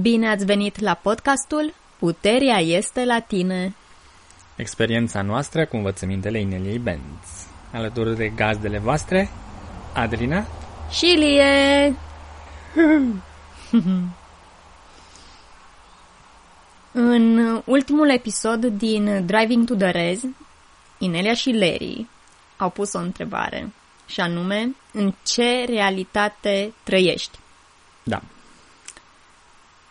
Bine ați venit la podcastul Puterea este la tine. Experiența noastră cu învățămintele Ineliei Benz. Alături de gazdele voastre, Adrina și Lie. În ultimul episod din Driving to the Rez, Inelia și Larry au pus o întrebare, și anume, în ce realitate trăiești? Da.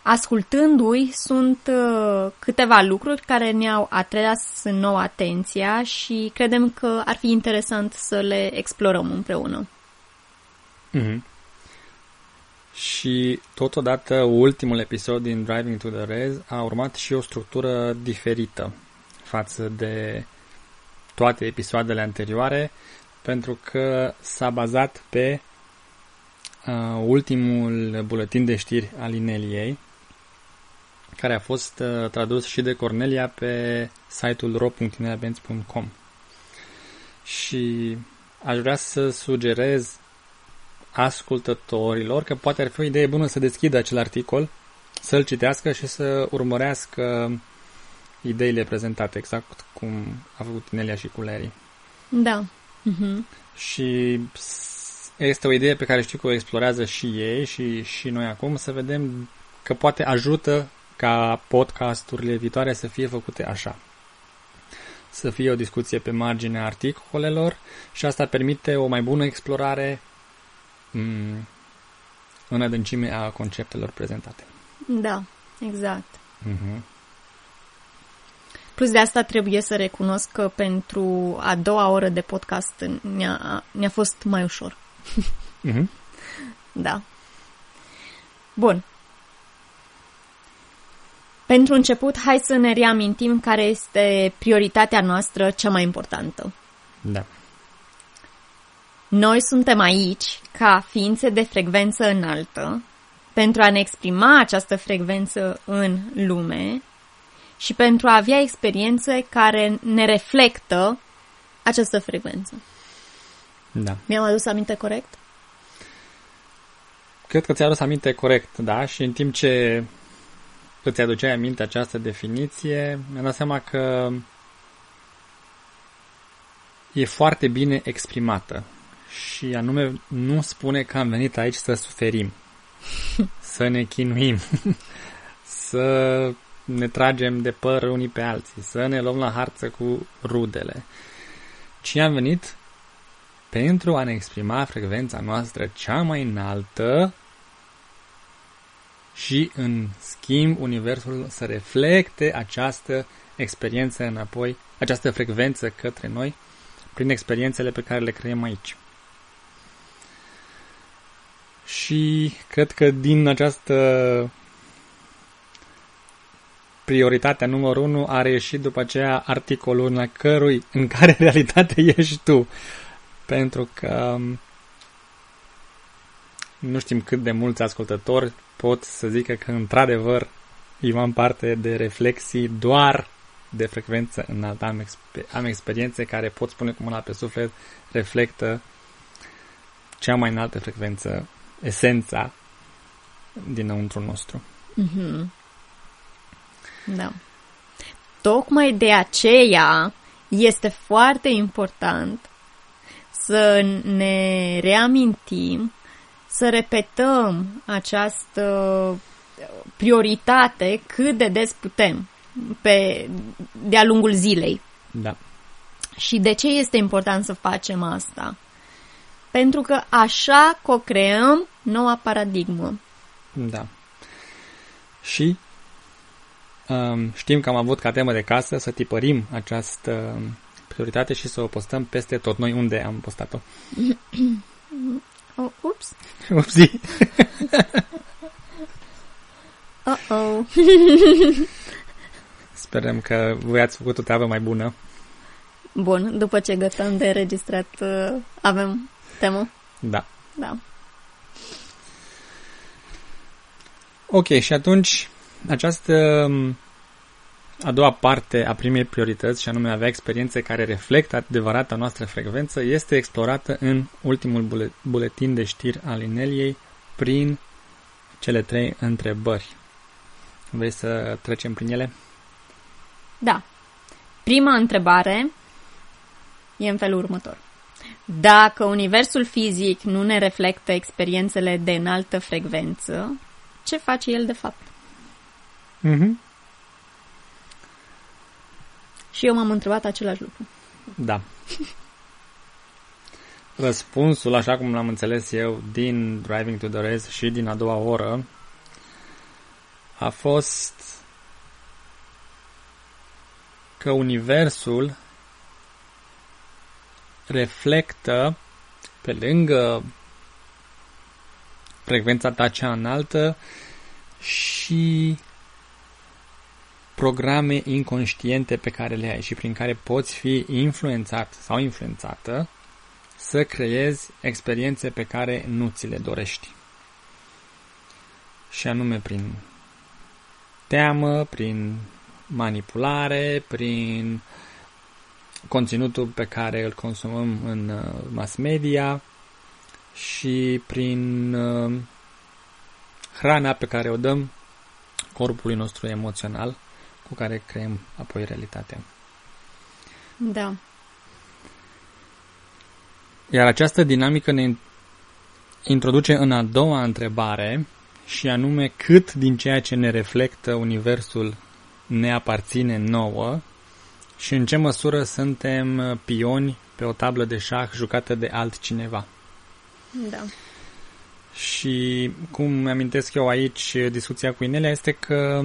Ascultându-i, sunt uh, câteva lucruri care ne-au atras în nou atenția și credem că ar fi interesant să le explorăm împreună. Mm-hmm. Și totodată ultimul episod din Driving to the Rez a urmat și o structură diferită față de toate episoadele anterioare, pentru că s-a bazat pe uh, ultimul buletin de știri al Ineliei, care a fost uh, tradus și de Cornelia pe site-ul ro.ineliabenz.com. Și aș vrea să sugerez ascultătorilor că poate ar fi o idee bună să deschidă acel articol, să-l citească și să urmărească ideile prezentate, exact cum a făcut Nelia și cu Larry. Da. Uh-huh. Și este o idee pe care știu că o explorează și ei și, și noi acum, să vedem că poate ajută ca podcasturile viitoare să fie făcute așa. Să fie o discuție pe marginea articolelor și asta permite o mai bună explorare mm, în adâncime a conceptelor prezentate. Da, exact. Uh-huh. Plus de asta trebuie să recunosc că pentru a doua oră de podcast ne-a, ne-a fost mai ușor. Uh-huh. Da. Bun. Pentru început, hai să ne reamintim care este prioritatea noastră cea mai importantă. Da. Noi suntem aici ca ființe de frecvență înaltă pentru a ne exprima această frecvență în lume și pentru a avea experiențe care ne reflectă această frecvență. Da. Mi-am adus aminte corect? Cred că ți-a adus aminte corect, da, și în timp ce îți aduceai aminte această definiție, mi-am dat seama că e foarte bine exprimată și anume nu spune că am venit aici să suferim, să ne chinuim, să ne tragem de păr unii pe alții, să ne luăm la harță cu rudele, ci am venit pentru a ne exprima frecvența noastră cea mai înaltă și, în schimb, Universul să reflecte această experiență înapoi, această frecvență către noi, prin experiențele pe care le creăm aici. Și cred că din această prioritatea numărul 1 a reieșit după aceea articolul în, cărui, în care realitate ești tu. Pentru că nu știm cât de mulți ascultători pot să zică că într-adevăr eu am parte de reflexii doar de frecvență înaltă. Am, exper- am experiențe care pot spune cu mâna pe suflet reflectă cea mai înaltă frecvență, esența dinăuntru nostru. Mm-hmm. Da. Tocmai de aceea este foarte important să ne reamintim, să repetăm această prioritate cât de des putem pe, de-a lungul zilei. Da. Și de ce este important să facem asta? Pentru că așa co-creăm noua paradigmă. Da. Și um, știm că am avut ca temă de casă să tipărim această prioritate și să o postăm peste tot noi unde am postat-o. oh, ups. Upsi. Uh-oh. Sperăm că voi ați făcut o treabă mai bună. Bun, după ce gătăm de înregistrat, uh, avem temă? Da. Da. Ok, și atunci această um, a doua parte a primei priorități, și anume avea experiențe care reflectă adevărata noastră frecvență, este explorată în ultimul buletin de știri al Ineliei prin cele trei întrebări. Vrei să trecem prin ele? Da. Prima întrebare e în felul următor. Dacă universul fizic nu ne reflectă experiențele de înaltă frecvență, ce face el de fapt? Mhm. Și eu m-am întrebat același lucru. Da. Răspunsul, așa cum l-am înțeles eu din Driving to the Race și din a doua oră, a fost că universul reflectă pe lângă frecvența ta cea înaltă și programe inconștiente pe care le ai și prin care poți fi influențat sau influențată să creezi experiențe pe care nu ți le dorești. Și anume prin teamă, prin manipulare, prin conținutul pe care îl consumăm în uh, mass media și prin uh, hrana pe care o dăm corpului nostru emoțional cu care creăm apoi realitatea. Da. Iar această dinamică ne introduce în a doua întrebare și anume cât din ceea ce ne reflectă Universul ne aparține nouă și în ce măsură suntem pioni pe o tablă de șah jucată de altcineva. Da. Și cum mi-amintesc eu aici discuția cu Inelia este că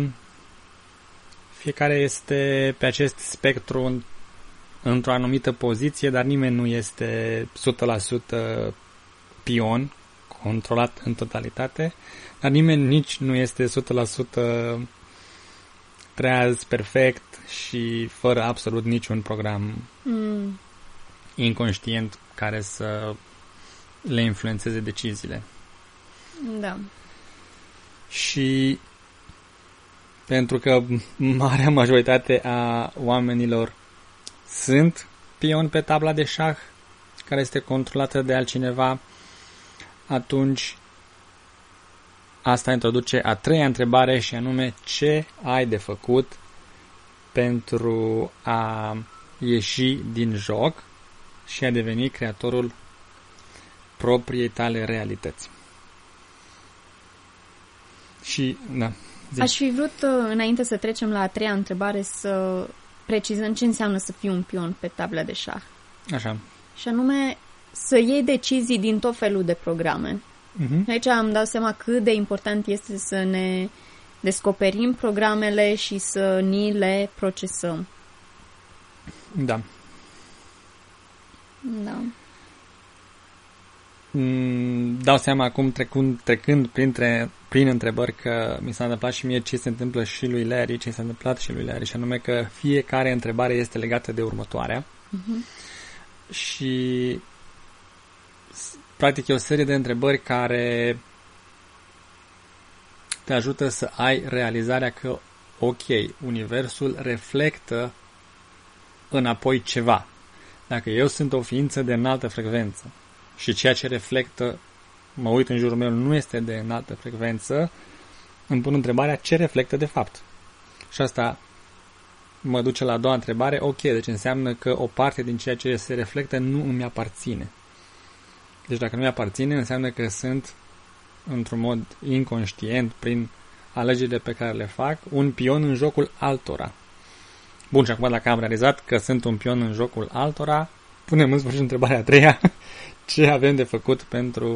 fiecare este pe acest spectru într-o anumită poziție, dar nimeni nu este 100% pion, controlat în totalitate, dar nimeni nici nu este 100% treaz, perfect și fără absolut niciun program Mm. inconștient care să le influențeze deciziile. Da. Și pentru că marea majoritate a oamenilor sunt pion pe tabla de șah care este controlată de altcineva, atunci asta introduce a treia întrebare și anume ce ai de făcut pentru a ieși din joc și a deveni creatorul propriei tale realități. Și, da, zi. Aș fi vrut, uh, înainte să trecem la a treia întrebare, să precizăm ce înseamnă să fii un pion pe tabla de șah. Așa. Și anume să iei decizii din tot felul de programe. Mhm. Aici am dat seama cât de important este să ne descoperim programele și să ni le procesăm. Da. Da. Mm, dau seama acum trecând, trecând printre, prin întrebări că mi s-a întâmplat și mie ce se întâmplă și lui Larry, ce s-a întâmplat și lui Larry, și anume că fiecare întrebare este legată de următoarea Mhm. și s- practic e o serie de întrebări care te ajută să ai realizarea că ok, universul reflectă înapoi ceva. Dacă eu sunt o ființă de înaltă frecvență și ceea ce reflectă, mă uit în jurul meu, nu este de înaltă frecvență, îmi pun întrebarea ce reflectă de fapt. Și asta mă duce la a doua întrebare, ok, deci înseamnă că o parte din ceea ce se reflectă nu îmi aparține. Deci dacă nu mi aparține, înseamnă că sunt într-un mod inconștient, prin alegerile pe care le fac, un pion în jocul altora. Bun, și acum dacă am realizat că sunt un pion în jocul altora, punem în sfârșit întrebarea a treia. Ce avem de făcut pentru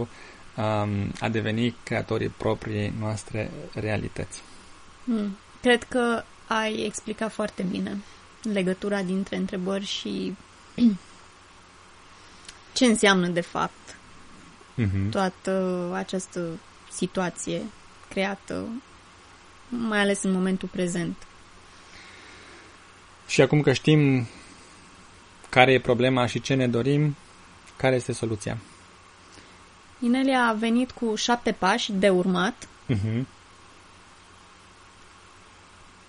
um, a deveni creatorii propriei noastre realități? Mm. Cred că ai explicat foarte bine legătura dintre întrebări și ce înseamnă de fapt Mm-hmm. toată această situație creată, mai ales în momentul prezent. Și acum că știm care e problema și ce ne dorim, care este soluția? Inelia a venit cu șapte pași de urmat. Mm-hmm.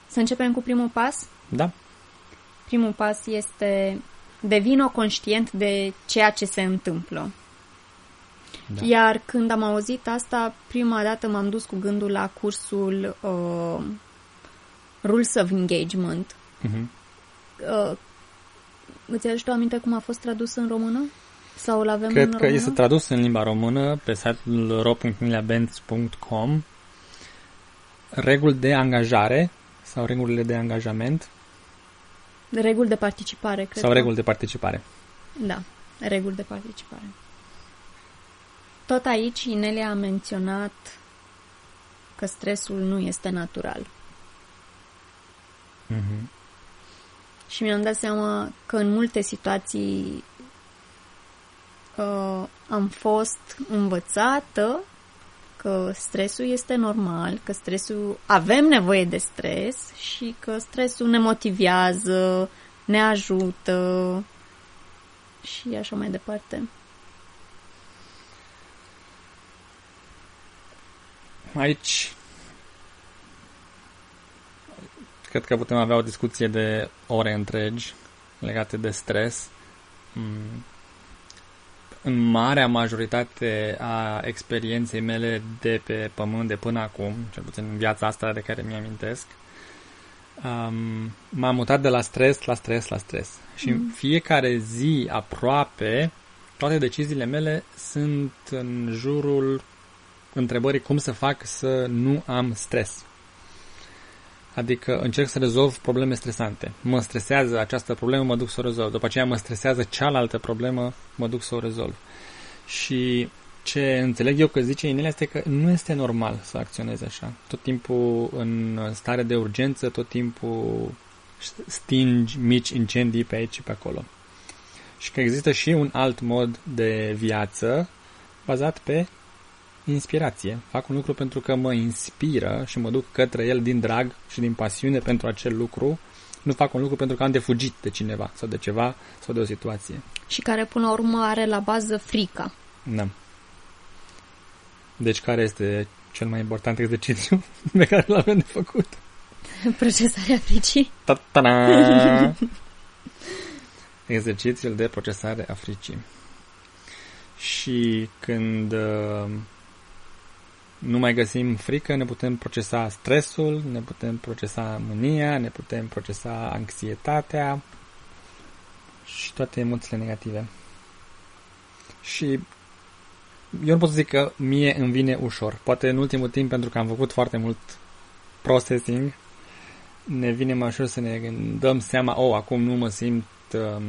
Să începem cu primul pas? Da? Primul pas este devină conștient de ceea ce se întâmplă. Da. Iar când am auzit asta, prima dată m-am dus cu gândul la cursul uh, Rules of Engagement. Mhm. Uh, îți aduci tu aminte cum a fost tradus în română? Sau îl avem în Cred că română? este tradus în limba română pe site-ul ro.miliabenz.com reguli de angajare sau regulile de angajament Reguli de participare, cred sau că. reguli de participare. Da, reguli de participare. Tot aici Inelia a menționat că stresul nu este natural. Mhm. Și mi-am dat seama că în multe situații uh, am fost învățată că stresul este normal, că stresul avem nevoie de stres și că stresul ne motivează, ne ajută și așa mai departe. Aici cred că putem avea o discuție de ore întregi legate de stres. Mm. În marea majoritate a experienței mele de pe pământ de până acum, cel puțin în viața asta de care mi-amintesc, um, m-am mutat de la stres la stres la stres. Și în fiecare zi aproape, toate deciziile mele sunt în jurul întrebării cum să fac să nu am stres. Adică încerc să rezolv probleme stresante. Mă stresează această problemă, mă duc să o rezolv. După aceea mă stresează cealaltă problemă, mă duc să o rezolv. Și ce înțeleg eu că zice Inelia este că nu este normal să acționezi așa. Tot timpul în stare de urgență, tot timpul stingi mici incendii pe aici și pe acolo. Și că există și un alt mod de viață bazat pe inspirație. Fac un lucru pentru că mă inspiră și mă duc către el din drag și din pasiune pentru acel lucru. Nu fac un lucru pentru că am de fugit de cineva sau de ceva sau de o situație. Și care până la urmă are la bază frica. Da. Deci care este cel mai important exercițiu pe care l avem de făcut? Procesarea fricii. Ta-ta-da! Exercițiul de procesare a fricii. Și când uh, nu mai găsim frică, ne putem procesa stresul, ne putem procesa mânia, ne putem procesa anxietatea și toate emoțiile negative. Și eu nu pot să zic că mie îmi vine ușor. Poate în ultimul timp, pentru că am făcut foarte mult processing, ne vine mai ușor să ne dăm seama, oh, acum nu mă simt um,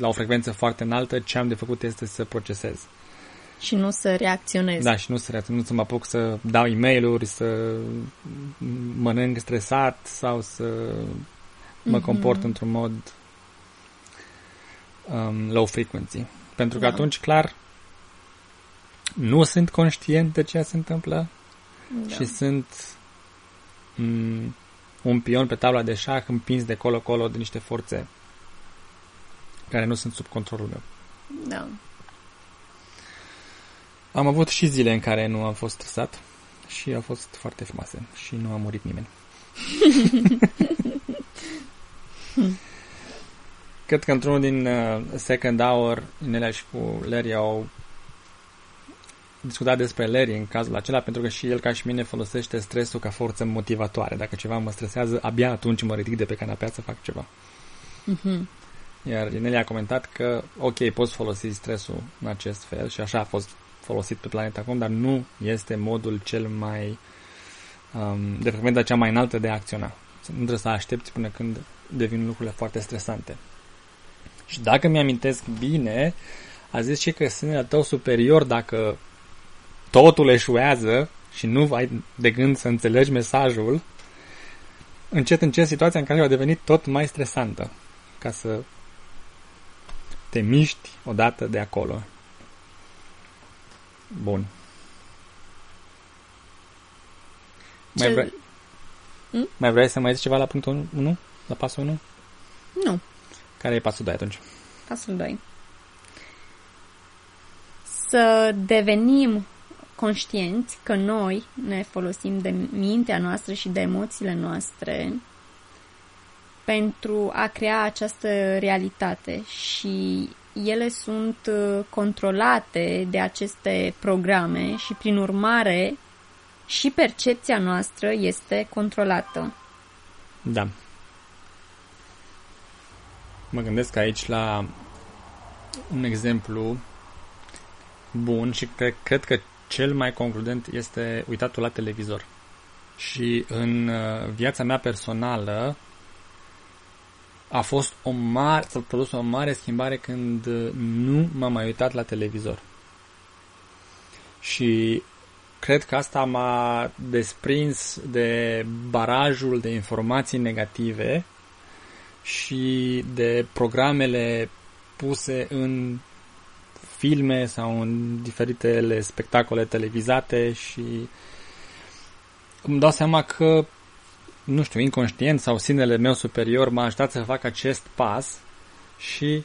la o frecvență foarte înaltă, ce am de făcut este să procesez. Și nu să reacționezi. Da, și nu să, reacționez, nu să mă apuc să dau e mail să mănânc stresat sau să mă Mhm. comport într-un mod um, low frequency. Pentru că Da. atunci, clar, nu sunt conștient de ce se întâmplă Da. și sunt m- un pion pe tabla de șah împins de colo-colo de niște forțe care nu sunt sub controlul meu. da. Am avut și zile în care nu am fost stresat și au fost foarte frumoase și nu a murit nimeni. Cred că într-unul din uh, second hour, Inelia și cu Larry au discutat despre Larry în cazul acela, pentru că și el, ca și mine, folosește stresul ca forță motivatoare. Dacă ceva mă stresează, abia atunci mă ridic de pe canapea să fac ceva. Mhm. Iar Inelia a comentat că, ok, poți folosi stresul în acest fel și așa a fost folosit pe planeta acum, dar nu este modul cel mai um, de frecvența cea mai înaltă de a acționa. Nu trebuie să aștepți până când devin lucrurile foarte stresante. Și dacă mi-amintesc bine, a zis și că sânele tău superior, dacă totul eșuează și nu ai de gând să înțelegi mesajul, încet, încet situația în care a devenit tot mai stresantă ca să te miști odată de acolo. Bun. Mai, Ce- vrei, Hmm? mai vrei să mai zici ceva la punctul 1? La pasul 1? Nu. Care e pasul 2 atunci? Pasul 2. Să devenim conștienți că noi ne folosim de mintea noastră și de emoțiile noastre pentru a crea această realitate și ele sunt uh, controlate de aceste programe și prin urmare Și percepția noastră este controlată. Da. Mă gândesc aici la un exemplu bun și cred, cred că cel mai concludent este uitatul la televizor. Și în uh, viața mea personală a fost o mare, s-a produs o mare schimbare când uh, nu m-am mai uitat la televizor. Și cred că asta m-a desprins de barajul de informații negative și de programele puse în filme sau în diferitele spectacole televizate și îmi dau seama că, nu știu, inconștient sau sinele meu superior m-a ajutat să fac acest pas și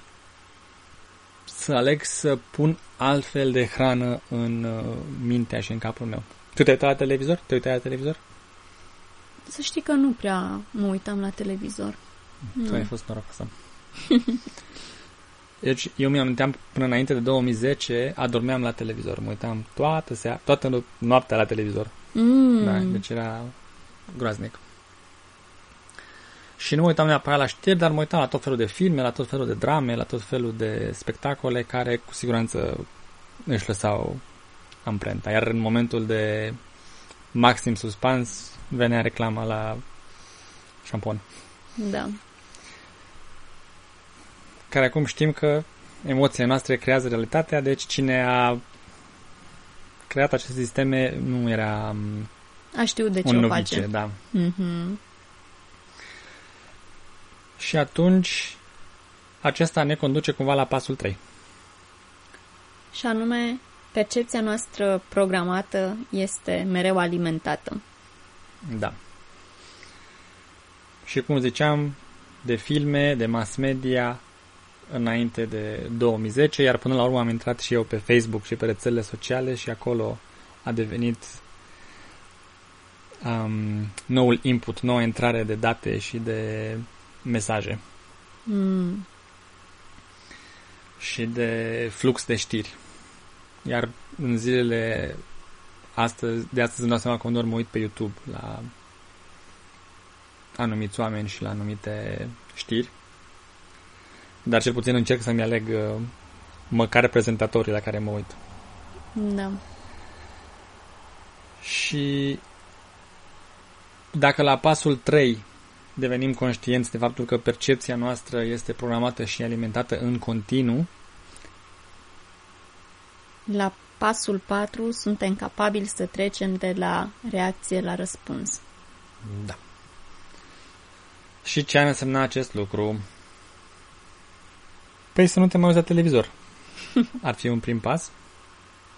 să aleg să pun altfel de hrană în uh, mintea și în capul meu. Tu te uitai la televizor? Te uitai la televizor? Să știi că nu prea mă uitam la televizor. Tu nu. ai fost norocosă. Deci eu mi aminteam până înainte de 2010, adormeam la televizor. Mă uitam toată, sea, toată noaptea la televizor. Mm. Da, deci era groaznic. Și nu mă uitam neapărat la știri, dar mă uitam la tot felul de filme, la tot felul de drame, la tot felul de spectacole care cu siguranță își lăsau amprenta. Iar în momentul de maxim suspans venea reclama la șampon. Da. Care acum știm că emoțiile noastre creează realitatea, deci cine a creat aceste sisteme nu era a știu de ce un o novice, face. da. Mm-hmm. Și atunci acesta ne conduce cumva la pasul 3. Și anume, percepția noastră programată este mereu alimentată. Da. Și cum ziceam, de filme, de mass media, înainte de 2010, iar până la urmă am intrat și eu pe Facebook și pe rețelele sociale și acolo a devenit um, noul input, noua intrare de date și de mesaje. Mm. Și de flux de știri. Iar în zilele astăzi, de astăzi îmi dau seama că doar mă uit pe YouTube la anumiți oameni și la anumite știri. Dar cel puțin încerc să-mi aleg uh, măcar prezentatorii la care mă uit. Da. Și dacă la pasul 3 devenim conștienți de faptul că percepția noastră este programată și alimentată în continuu, la pasul 4 suntem capabili să trecem de la reacție la răspuns. Da. Și ce ar însemna acest lucru? Păi să nu te mai uiți la televizor. Ar fi un prim pas.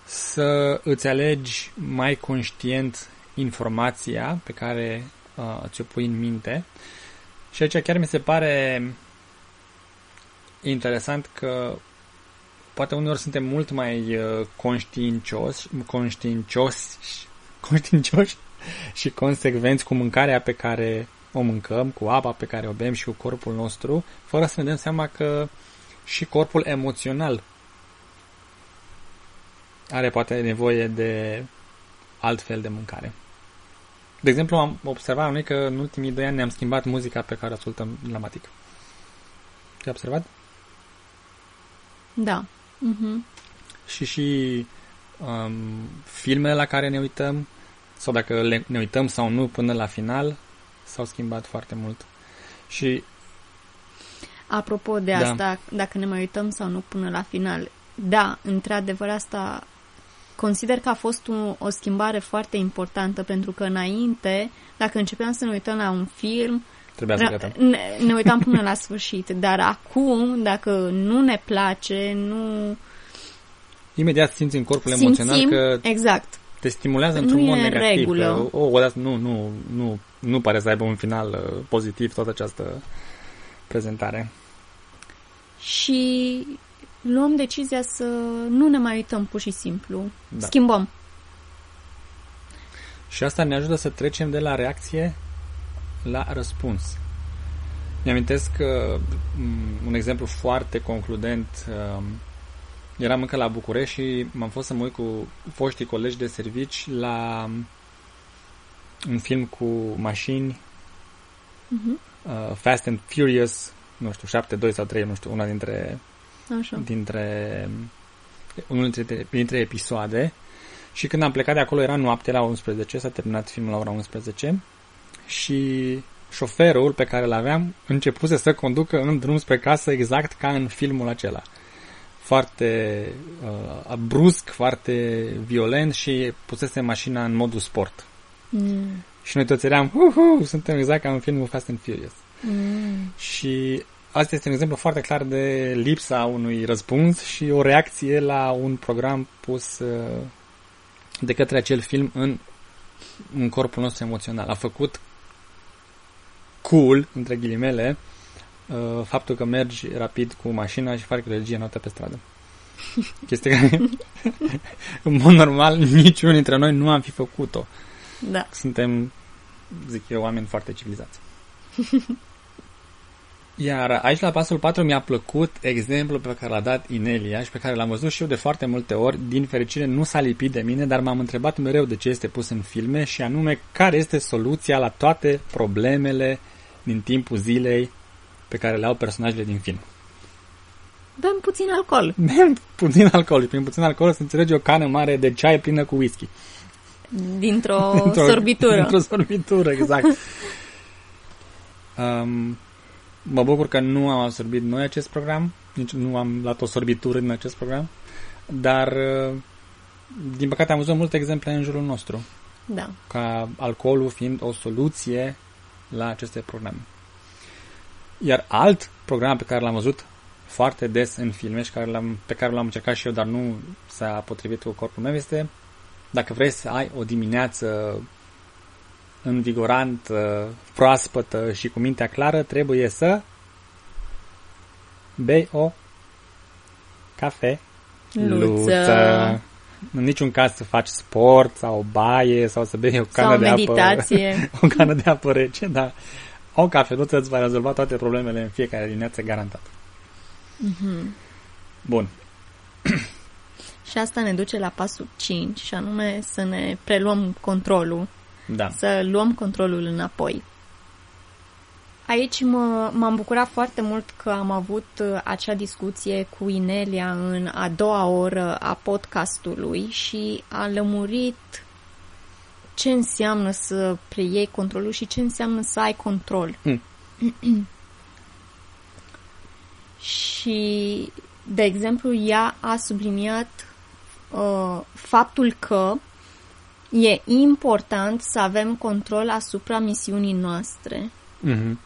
Să îți alegi mai conștient informația pe care uh, ți-o pui în minte. Și aici chiar mi se pare interesant că poate uneori suntem mult mai uh, conștiincioși, conștiincioși, conștiincioși și consecvenți cu mâncarea pe care o mâncăm, cu apa pe care o bem și cu corpul nostru, fără să ne dăm seama că și corpul emoțional are poate nevoie de altfel de mâncare. De exemplu, am observat noi că în ultimii doi ani ne-am schimbat muzica pe care o ascultăm la Matic. Te-ai observat? Da. Uh-huh. Și și um, filmele la care ne uităm, sau dacă le, ne uităm sau nu până la final, s-au schimbat foarte mult. Și Apropo de Da. asta, dacă ne mai uităm sau nu până la final, da, într-adevăr asta consider că a fost o, o schimbare foarte importantă pentru că înainte, dacă începeam să ne uităm la un film, trebuia să ra- gătăm. ne, ne uitam până la sfârșit, dar acum, dacă nu ne place, nu Imediat simți în corpul simțim, emoțional că exact, te stimulează Nu într-un mod e în negativ. regulă. Că, oh, odată, nu, nu, nu, nu pare să aibă un final uh, pozitiv toată această prezentare. și luăm decizia să nu ne mai uităm pur și simplu. Da. Schimbăm. Și asta ne ajută să trecem de la reacție la răspuns. Mi-amintesc că m, un exemplu foarte concludent um, eram încă la București și m-am fost să mă uit cu foștii colegi de servici la un film cu mașini, uh-huh. uh, Fast and Furious, nu știu, 7, 2 sau 3, nu știu, una dintre Așa. dintre unul dintre, dintre episoade și când am plecat de acolo era noapte la 11, s-a terminat filmul la ora 11 și șoferul pe care îl aveam începuse să conducă în drum spre casă exact ca în filmul acela. Foarte uh, brusc, foarte violent și pusese mașina în modul sport. Mm. Și noi toți eram, uhu, suntem exact ca în filmul Fast and Furious. Mm. Și asta este un exemplu foarte clar de lipsa unui răspuns și o reacție la un program pus uh, de către acel film în, în corpul nostru emoțional. A făcut cool, între ghilimele, uh, faptul că mergi rapid cu mașina și faci regie notă pe stradă. Chestia care, în mod normal, niciunul dintre noi nu am fi făcut-o. Da. Suntem, zic eu, oameni foarte civilizați. Iar aici la pasul 4 mi-a plăcut exemplul pe care l-a dat Inelia și pe care l-am văzut și eu de foarte multe ori. Din fericire nu s-a lipit de mine, dar m-am întrebat mereu de ce este pus în filme și anume care este soluția la toate problemele din timpul zilei pe care le au personajele din film. Bem puțin alcool. Bem puțin alcool. Prin puțin alcool se înțelege o cană mare de ceai plină cu whisky. Dintr-o, dintr-o sorbitură. Dintr-o sorbitură, exact. um, mă bucur că nu am absorbit noi acest program, nici nu am luat o sorbitură din acest program, dar din păcate am văzut multe exemple în jurul nostru. Da. Ca alcoolul fiind o soluție la aceste programe. Iar alt program pe care l-am văzut foarte des în filme și care l-am, pe care l-am încercat și eu, dar nu s-a potrivit cu corpul meu, este dacă vrei să ai o dimineață învigorantă, proaspătă și cu mintea clară, trebuie să bei o cafe luță. În niciun caz să faci sport sau baie sau să bei o cană sau de meditație. apă. o cană de apă rece, dar o cafeluță îți va rezolva toate problemele în fiecare dimineață garantat. Mm-hmm. Bun. și asta ne duce la pasul 5 și anume să ne preluăm controlul da. să luăm controlul înapoi. Aici mă, m-am bucurat foarte mult că am avut uh, acea discuție cu Inelia în a doua oră a podcastului și a lămurit ce înseamnă să preiei controlul și ce înseamnă să ai control. Mm. și, de exemplu, ea a subliniat uh, faptul că e important să avem control asupra misiunii noastre, mm-hmm.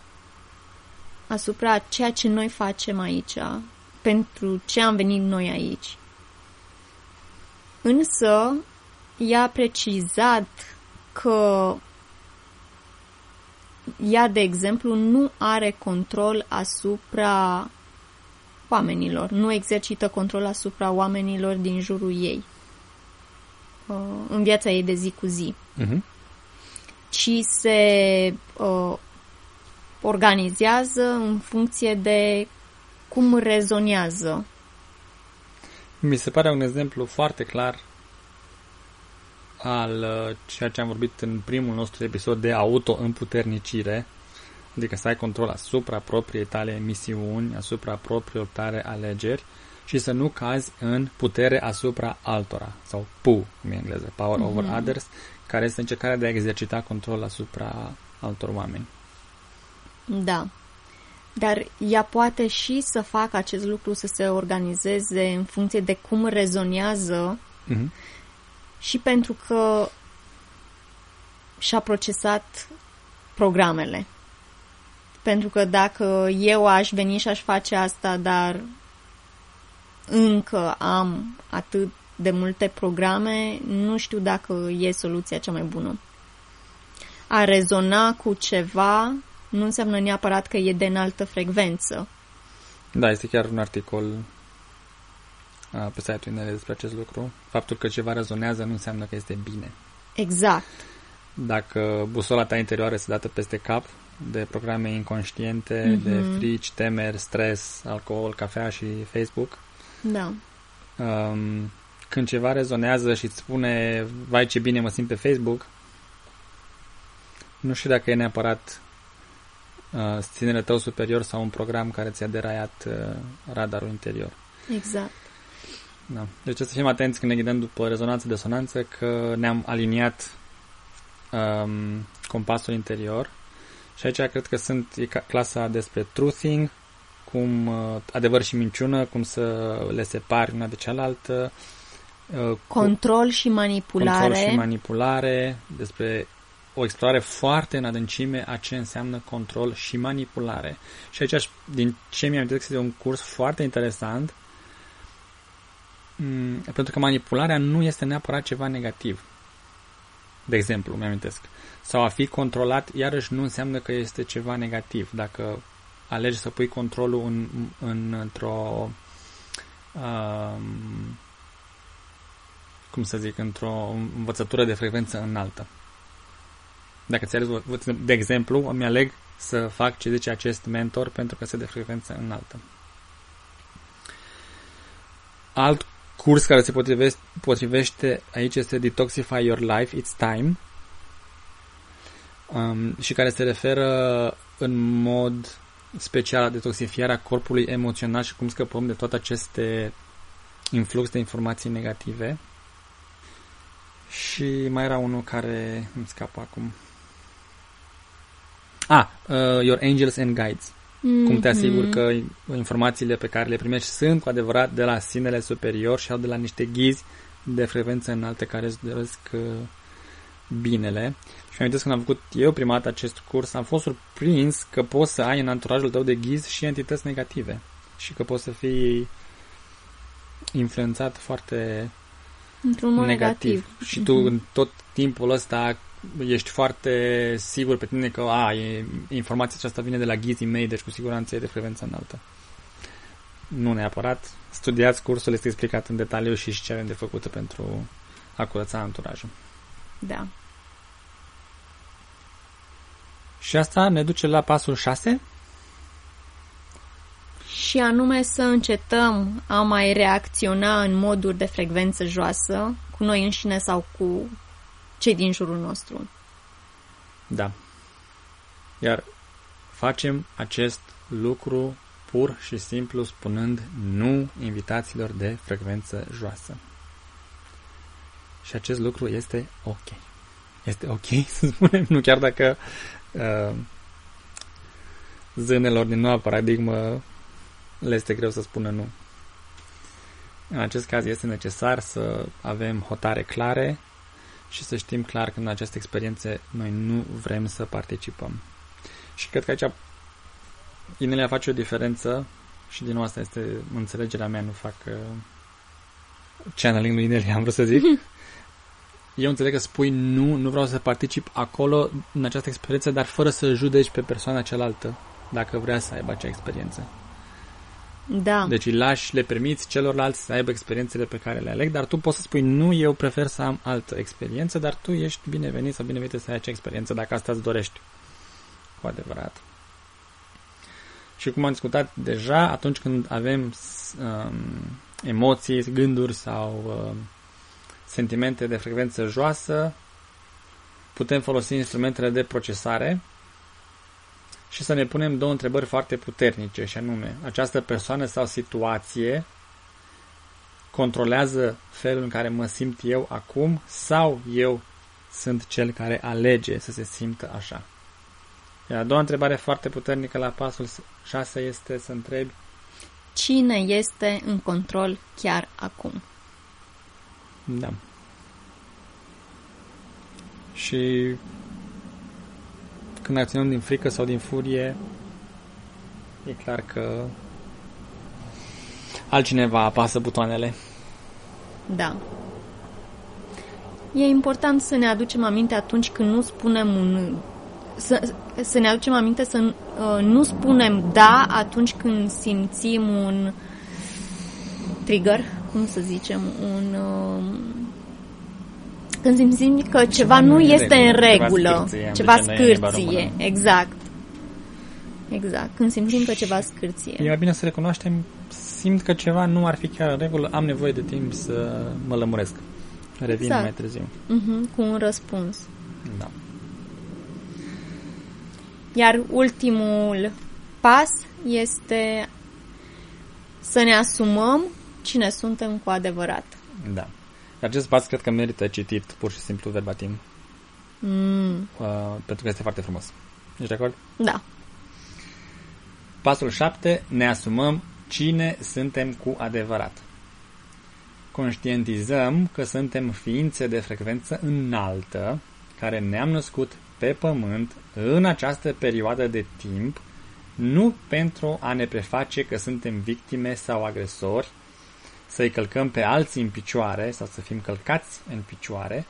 asupra ceea ce noi facem aici, pentru ce am venit noi aici. Însă, ea a precizat că ea, de exemplu, nu are control asupra oamenilor, nu exercită control asupra oamenilor din jurul ei uh, în viața ei de zi cu zi, uh-huh. ci se uh, organizează în funcție de cum rezonează. Mi se pare un exemplu foarte clar al uh, ceea ce am vorbit în primul nostru episod de auto-împuternicire, adică să ai control asupra propriei tale misiuni, asupra propriilor tale alegeri și să nu cazi în putere asupra altora, sau PU, în engleză, Power mm-hmm. over Others, care este încercarea de a exercita control asupra altor oameni. Da. Dar ea poate și să facă acest lucru să se organizeze în funcție de cum rezonează mm-hmm. și pentru că și-a procesat programele. Pentru că dacă eu aș veni și aș face asta, dar încă am atât de multe programe, nu știu dacă e soluția cea mai bună. A rezona cu ceva nu înseamnă neapărat că e de înaltă frecvență. Da, este chiar un articol pe site-ul Inele despre acest lucru. Faptul că ceva rezonează nu înseamnă că este bine. Exact. Dacă busola ta interioară este dată peste cap de programe inconștiente, mm-hmm. de frici, temeri, stres, alcool, cafea și Facebook, da. Um, când ceva rezonează și îți spune, vai ce bine mă simt pe Facebook, nu știu dacă e neapărat uh, ținere tău superior sau un program care ți-a deraiat uh, radarul interior. Exact. Da. Deci trebuie să fim atenți când ne ghidăm după rezonanță-desonanță că ne-am aliniat um, compasul interior și aici cred că sunt e clasa despre truthing, cum uh, adevăr și minciună, cum să le separi una de cealaltă. Uh, control și manipulare. Control și manipulare, despre o explorare foarte în adâncime a ce înseamnă control și manipulare. Și aici, din ce mi-am că este un curs foarte interesant, mm, pentru că manipularea nu este neapărat ceva negativ. De exemplu, mi-amintesc. Sau a fi controlat, iarăși nu înseamnă că este ceva negativ. Dacă alegi să pui controlul în, în, într-o um, cum să zic, într-o învățătură de frecvență înaltă. Dacă ți de exemplu, îmi aleg să fac ce zice acest mentor pentru că este de frecvență înaltă. Alt curs care se potrivește, potrivește aici este Detoxify Your Life, It's Time um, și care se referă în mod special la detoxifierea corpului emoțional și cum scăpăm de toate aceste influx de informații negative. Și mai era unul care îmi scapă acum. Ah, uh, Your Angels and Guides. Mm-hmm. Cum te asiguri că informațiile pe care le primești sunt cu adevărat de la sinele superior și au de la niște ghizi de frecvență înalte care îți doresc uh, binele. Și mi-am când am făcut eu prima dată acest curs, am fost surprins că poți să ai în anturajul tău de ghiz și entități negative. Și că poți să fii influențat foarte Într-un mod negativ. negativ. Și tu în tot timpul ăsta ești foarte sigur pe tine că a, e, informația aceasta vine de la ghizii mei, deci cu siguranță e de frecvență înaltă. Nu neapărat. Studiați cursul, este explicat în detaliu și ce avem de făcut pentru a curăța anturajul. Da. Și asta ne duce la pasul 6. Și anume să încetăm a mai reacționa în moduri de frecvență joasă cu noi înșine sau cu cei din jurul nostru. Da. Iar facem acest lucru pur și simplu spunând nu invitațiilor de frecvență joasă. Și acest lucru este ok. Este ok să spunem, nu chiar dacă uh, zânelor din noua paradigmă le este greu să spună nu. În acest caz este necesar să avem hotare clare și să știm clar că în aceste experiențe noi nu vrem să participăm. Și cred că aici Inelia face o diferență și din nou asta este înțelegerea mea, nu fac uh, channeling lui Inelia, am vrut să zic. Eu înțeleg că spui nu, nu vreau să particip acolo în această experiență, dar fără să judeci pe persoana cealaltă dacă vrea să aibă acea experiență. Da. Deci îi lași, le permiți celorlalți să aibă experiențele pe care le aleg, dar tu poți să spui nu, eu prefer să am altă experiență, dar tu ești binevenit sau binevenit să ai acea experiență dacă asta îți dorești. Cu adevărat. Și cum am discutat deja, atunci când avem um, emoții, gânduri sau um, sentimente de frecvență joasă, putem folosi instrumentele de procesare și să ne punem două întrebări foarte puternice, și anume, această persoană sau situație controlează felul în care mă simt eu acum sau eu sunt cel care alege să se simtă așa. Iar a doua întrebare foarte puternică la pasul 6 este să întrebi Cine este în control chiar acum? Da. Și când acționăm din frică sau din furie, e clar că altcineva apasă butoanele. Da. E important să ne aducem aminte atunci când nu spunem un... Să, să ne aducem aminte să uh, nu spunem da atunci când simțim un trigger, cum să zicem, un... Uh, când simțim că ceva, ceva nu este în regulă, ceva scârție, ceva scârție exact. Exact, când simțim că ceva scârție. E mai bine să recunoaștem, simt că ceva nu ar fi chiar în regulă, am nevoie de timp să mă lămuresc. Revin exact. mai târziu. Uh-huh, cu un răspuns. Da. Iar ultimul pas este să ne asumăm cine suntem cu adevărat. Da. Acest pas cred că merită citit pur și simplu verbatim. Mm. Uh, pentru că este foarte frumos. Ești de acord? Da. Pasul 7. Ne asumăm cine suntem cu adevărat. Conștientizăm că suntem ființe de frecvență înaltă, care ne-am născut pe pământ în această perioadă de timp, nu pentru a ne preface că suntem victime sau agresori, să-i călcăm pe alții în picioare sau să fim călcați în picioare,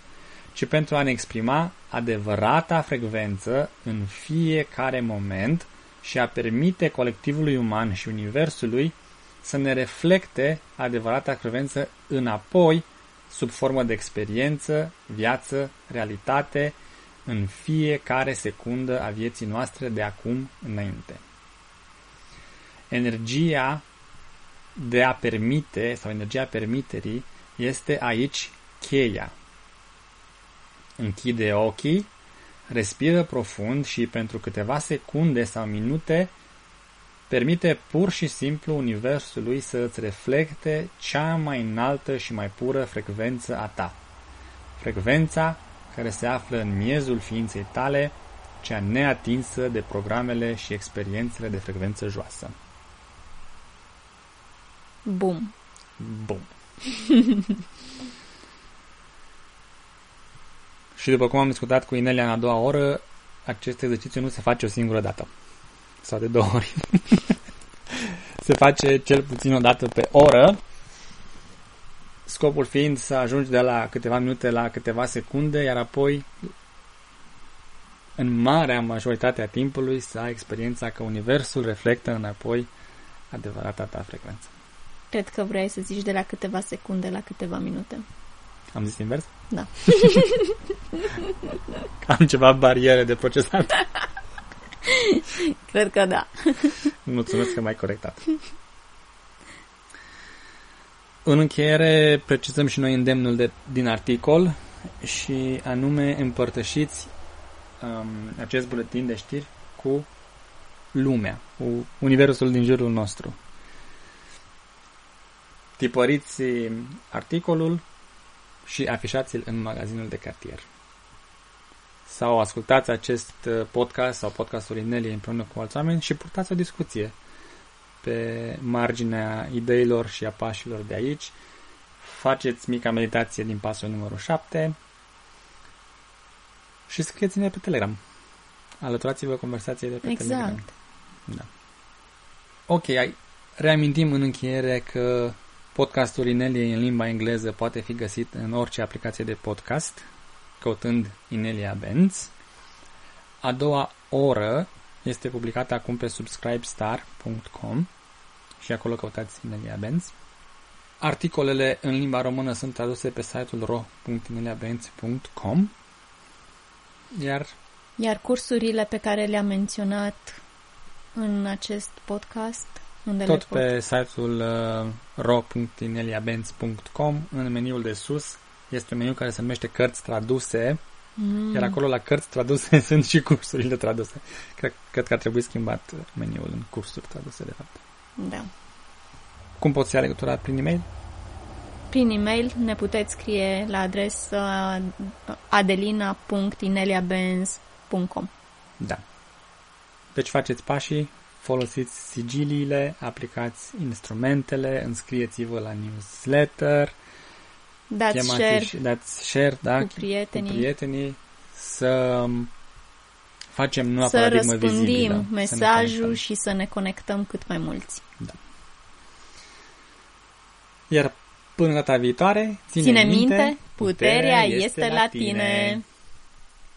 ci pentru a ne exprima adevărata frecvență în fiecare moment și a permite colectivului uman și universului să ne reflecte adevărata frecvență înapoi sub formă de experiență, viață, realitate, în fiecare secundă a vieții noastre de acum înainte. Energia de a permite sau energia permiterii este aici cheia. Închide ochii, respiră profund și pentru câteva secunde sau minute permite pur și simplu Universului să îți reflecte cea mai înaltă și mai pură frecvență a ta. Frecvența care se află în miezul ființei tale, cea neatinsă de programele și experiențele de frecvență joasă. Bum. Bun. și după cum am discutat cu Inelia în a doua oră, acest exercițiu nu se face o singură dată. Sau de două ori. se face cel puțin o dată pe oră, scopul fiind să ajungi de la câteva minute la câteva secunde, iar apoi în marea majoritate a timpului să ai experiența că Universul reflectă înapoi adevărata ta frecvență. Cred că vrei să zici de la câteva secunde la câteva minute. Am zis invers? Da. Am ceva bariere de procesat. Cred că da. Mulțumesc că m-ai corectat. În încheiere, precizăm și noi îndemnul de, din articol și anume împărtășiți um, acest buletin de știri cu lumea, cu universul din jurul nostru. Tipăriți articolul și afișați-l în magazinul de cartier. Sau ascultați acest podcast sau podcastul Inelie împreună cu alți oameni și purtați o discuție pe marginea ideilor și a pașilor de aici. Faceți mica meditație din pasul numărul 7 și scrieți-ne pe Telegram. Alăturați-vă conversației de pe exact. Telegram. Da. Ok, reamintim în încheiere că podcastul Inelie în limba engleză poate fi găsit în orice aplicație de podcast, căutând Inelia Benz. A doua oră este publicată acum pe subscribestar.com și acolo căutați Inelia Benz. Articolele în limba română sunt traduse pe site-ul ro.ineliabenz.com iar Iar cursurile pe care le-am menționat în acest podcast, unde tot le pot... pe site-ul uh, ro.ineliabenz.com în meniul de sus este un meniu care se numește cărți traduse Mm. iar acolo la cărți traduse sunt și cursurile traduse. Cred, cred că ar trebui schimbat meniul în cursuri traduse, de fapt. Da. Cum poți ia legătura prin e-mail? Prin e-mail ne puteți scrie la adresa adelina.ineliabenz.com Da. Deci faceți pașii, folosiți sigiliile, aplicați instrumentele, înscrieți-vă la newsletter, Dați chemați share și dați share da, cu prietenii. cu prietenii să facem nu să paradigmă răspândim vizibilă, să ne mesajul conectăm. și să ne conectăm cât mai mulți. Iar până data viitoare, ține, Ține minte, puterea este la tine.